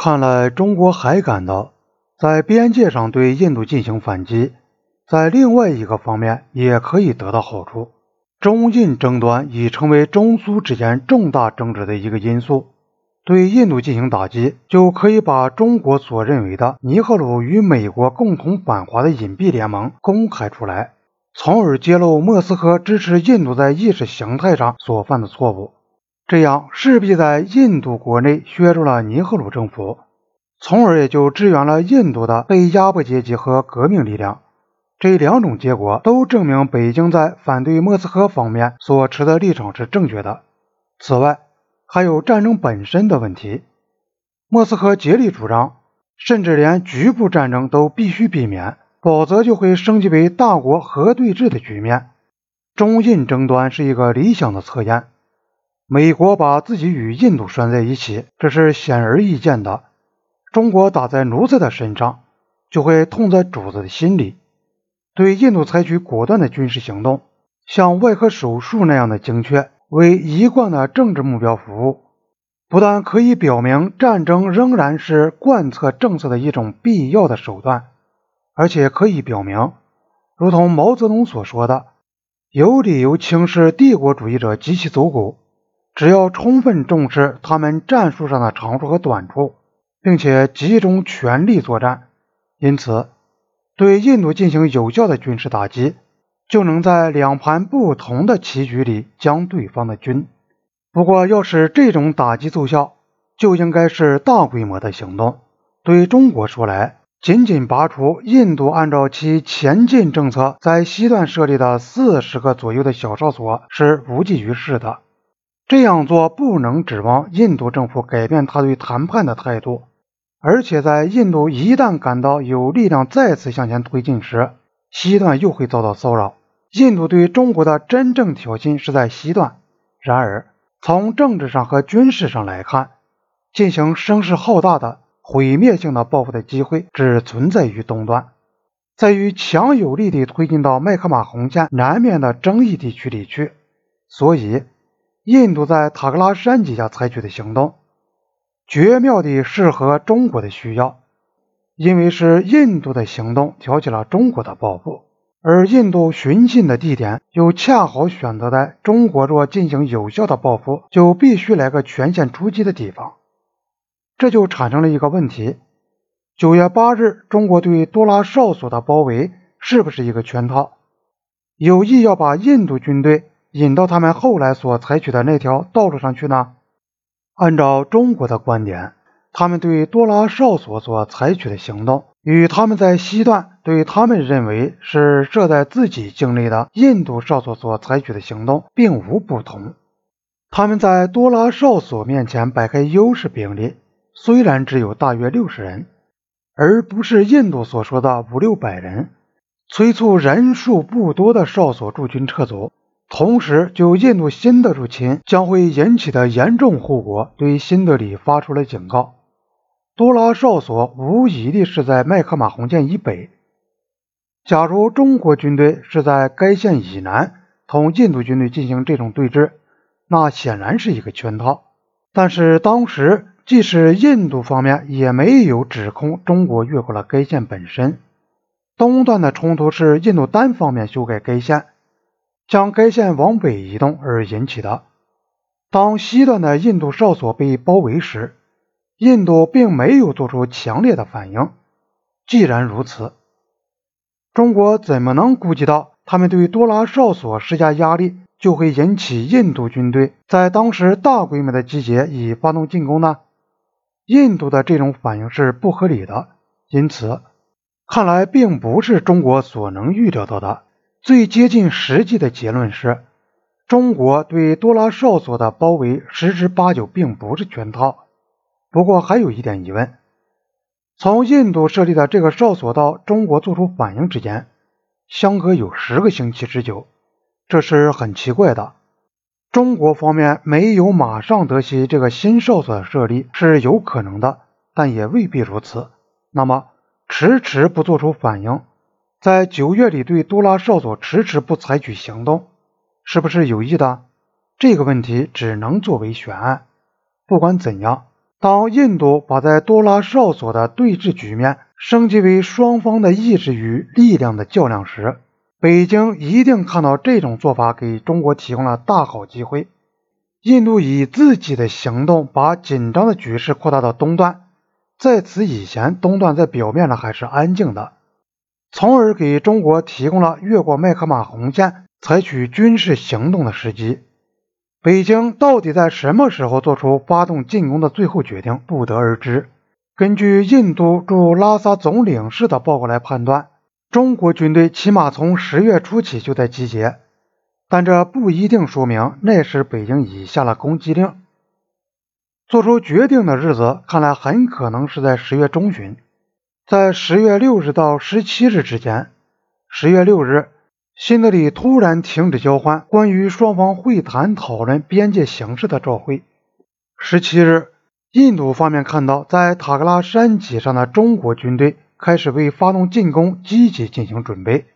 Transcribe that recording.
看来中国还感到在边界上对印度进行反击，在另外一个方面也可以得到好处。中印争端已成为中苏之间重大争执的一个因素。对印度进行打击，就可以把中国所认为的尼赫鲁与美国共同反华的隐蔽联盟公开出来，从而揭露莫斯科支持印度在意识形态上所犯的错误。这样势必在印度国内削弱了尼赫鲁政府，从而也就支援了印度的被压迫阶级和革命力量。这两种结果都证明北京在反对莫斯科方面所持的立场是正确的。此外，还有战争本身的问题。莫斯科竭力主张，甚至连局部战争都必须避免，否则就会升级为大国核对峙的局面。中印争端是一个理想的测验。美国把自己与印度拴在一起，这是显而易见的。中国打在奴才的身上，就会痛在主子的心里。对印度采取果断的军事行动，像外科手术那样的精确，为一贯的政治目标服务，不但可以表明战争仍然是贯彻政策的一种必要的手段，而且可以表明，如同毛泽东所说的，有理由轻视帝国主义者及其走狗，只要充分重视他们战术上的长处和短处，并且集中全力作战。因此。对印度进行有效的军事打击，就能在两盘不同的棋局里将对方的军。不过，要是这种打击奏效，就应该是大规模的行动。对中国说来，仅仅拔除印度按照其前进政策在西段设立的四十个左右的小哨所是无济于事的。这样做不能指望印度政府改变他对谈判的态度。而且，在印度一旦感到有力量再次向前推进时，西段又会遭到骚扰。印度对中国的真正挑衅是在西段。然而，从政治上和军事上来看，进行声势浩大的毁灭性的报复的机会只存在于东段，在于强有力地推进到麦克马洪线南面的争议地区里去。所以，印度在塔克拉山脚下采取的行动。绝妙地适合中国的需要，因为是印度的行动挑起了中国的报复，而印度寻衅的地点又恰好选择在中国若进行有效的报复，就必须来个全线出击的地方。这就产生了一个问题：九月八日，中国对多拉哨所的包围是不是一个圈套？有意要把印度军队引到他们后来所采取的那条道路上去呢？按照中国的观点，他们对多拉哨所所采取的行动，与他们在西段对他们认为是设在自己境内的印度哨所所采取的行动并无不同。他们在多拉哨所面前摆开优势兵力，虽然只有大约六十人，而不是印度所说的五六百人，催促人数不多的哨所驻军撤走。同时，就印度新的入侵将会引起的严重后果，对新德里发出了警告。多拉哨所无疑的是在麦克马洪线以北。假如中国军队是在该线以南同印度军队进行这种对峙，那显然是一个圈套。但是当时，即使印度方面也没有指控中国越过了该线本身。东段的冲突是印度单方面修改该线。将该线往北移动而引起的。当西段的印度哨所被包围时，印度并没有做出强烈的反应。既然如此，中国怎么能估计到他们对多拉哨所施加压力，就会引起印度军队在当时大规模的集结以发动进攻呢？印度的这种反应是不合理的，因此看来并不是中国所能预料到的。最接近实际的结论是，中国对多拉哨所的包围十之八九并不是圈套。不过还有一点疑问：从印度设立的这个哨所到中国做出反应之间，相隔有十个星期之久，这是很奇怪的。中国方面没有马上得悉这个新哨所的设立是有可能的，但也未必如此。那么迟迟不做出反应？在九月里对多拉哨所迟迟不采取行动，是不是有意的？这个问题只能作为悬案。不管怎样，当印度把在多拉哨所的对峙局面升级为双方的意志与力量的较量时，北京一定看到这种做法给中国提供了大好机会。印度以自己的行动把紧张的局势扩大到东段，在此以前，东段在表面上还是安静的，从而给中国提供了越过麦克马洪线采取军事行动的时机。北京到底在什么时候做出发动进攻的最后决定，不得而知。根据印度驻拉萨总领事的报告来判断，中国军队起码从十月初起就在集结，但这不一定说明那时北京已下了攻击令。做出决定的日子看来很可能是在十月中旬，在十月六日到十七日之间。十月六日。新德里突然停止交换关于双方会谈讨论边界形势的照会。十七日，印度方面看到在塔克拉山脊上的中国军队开始为发动进攻积极进行准备。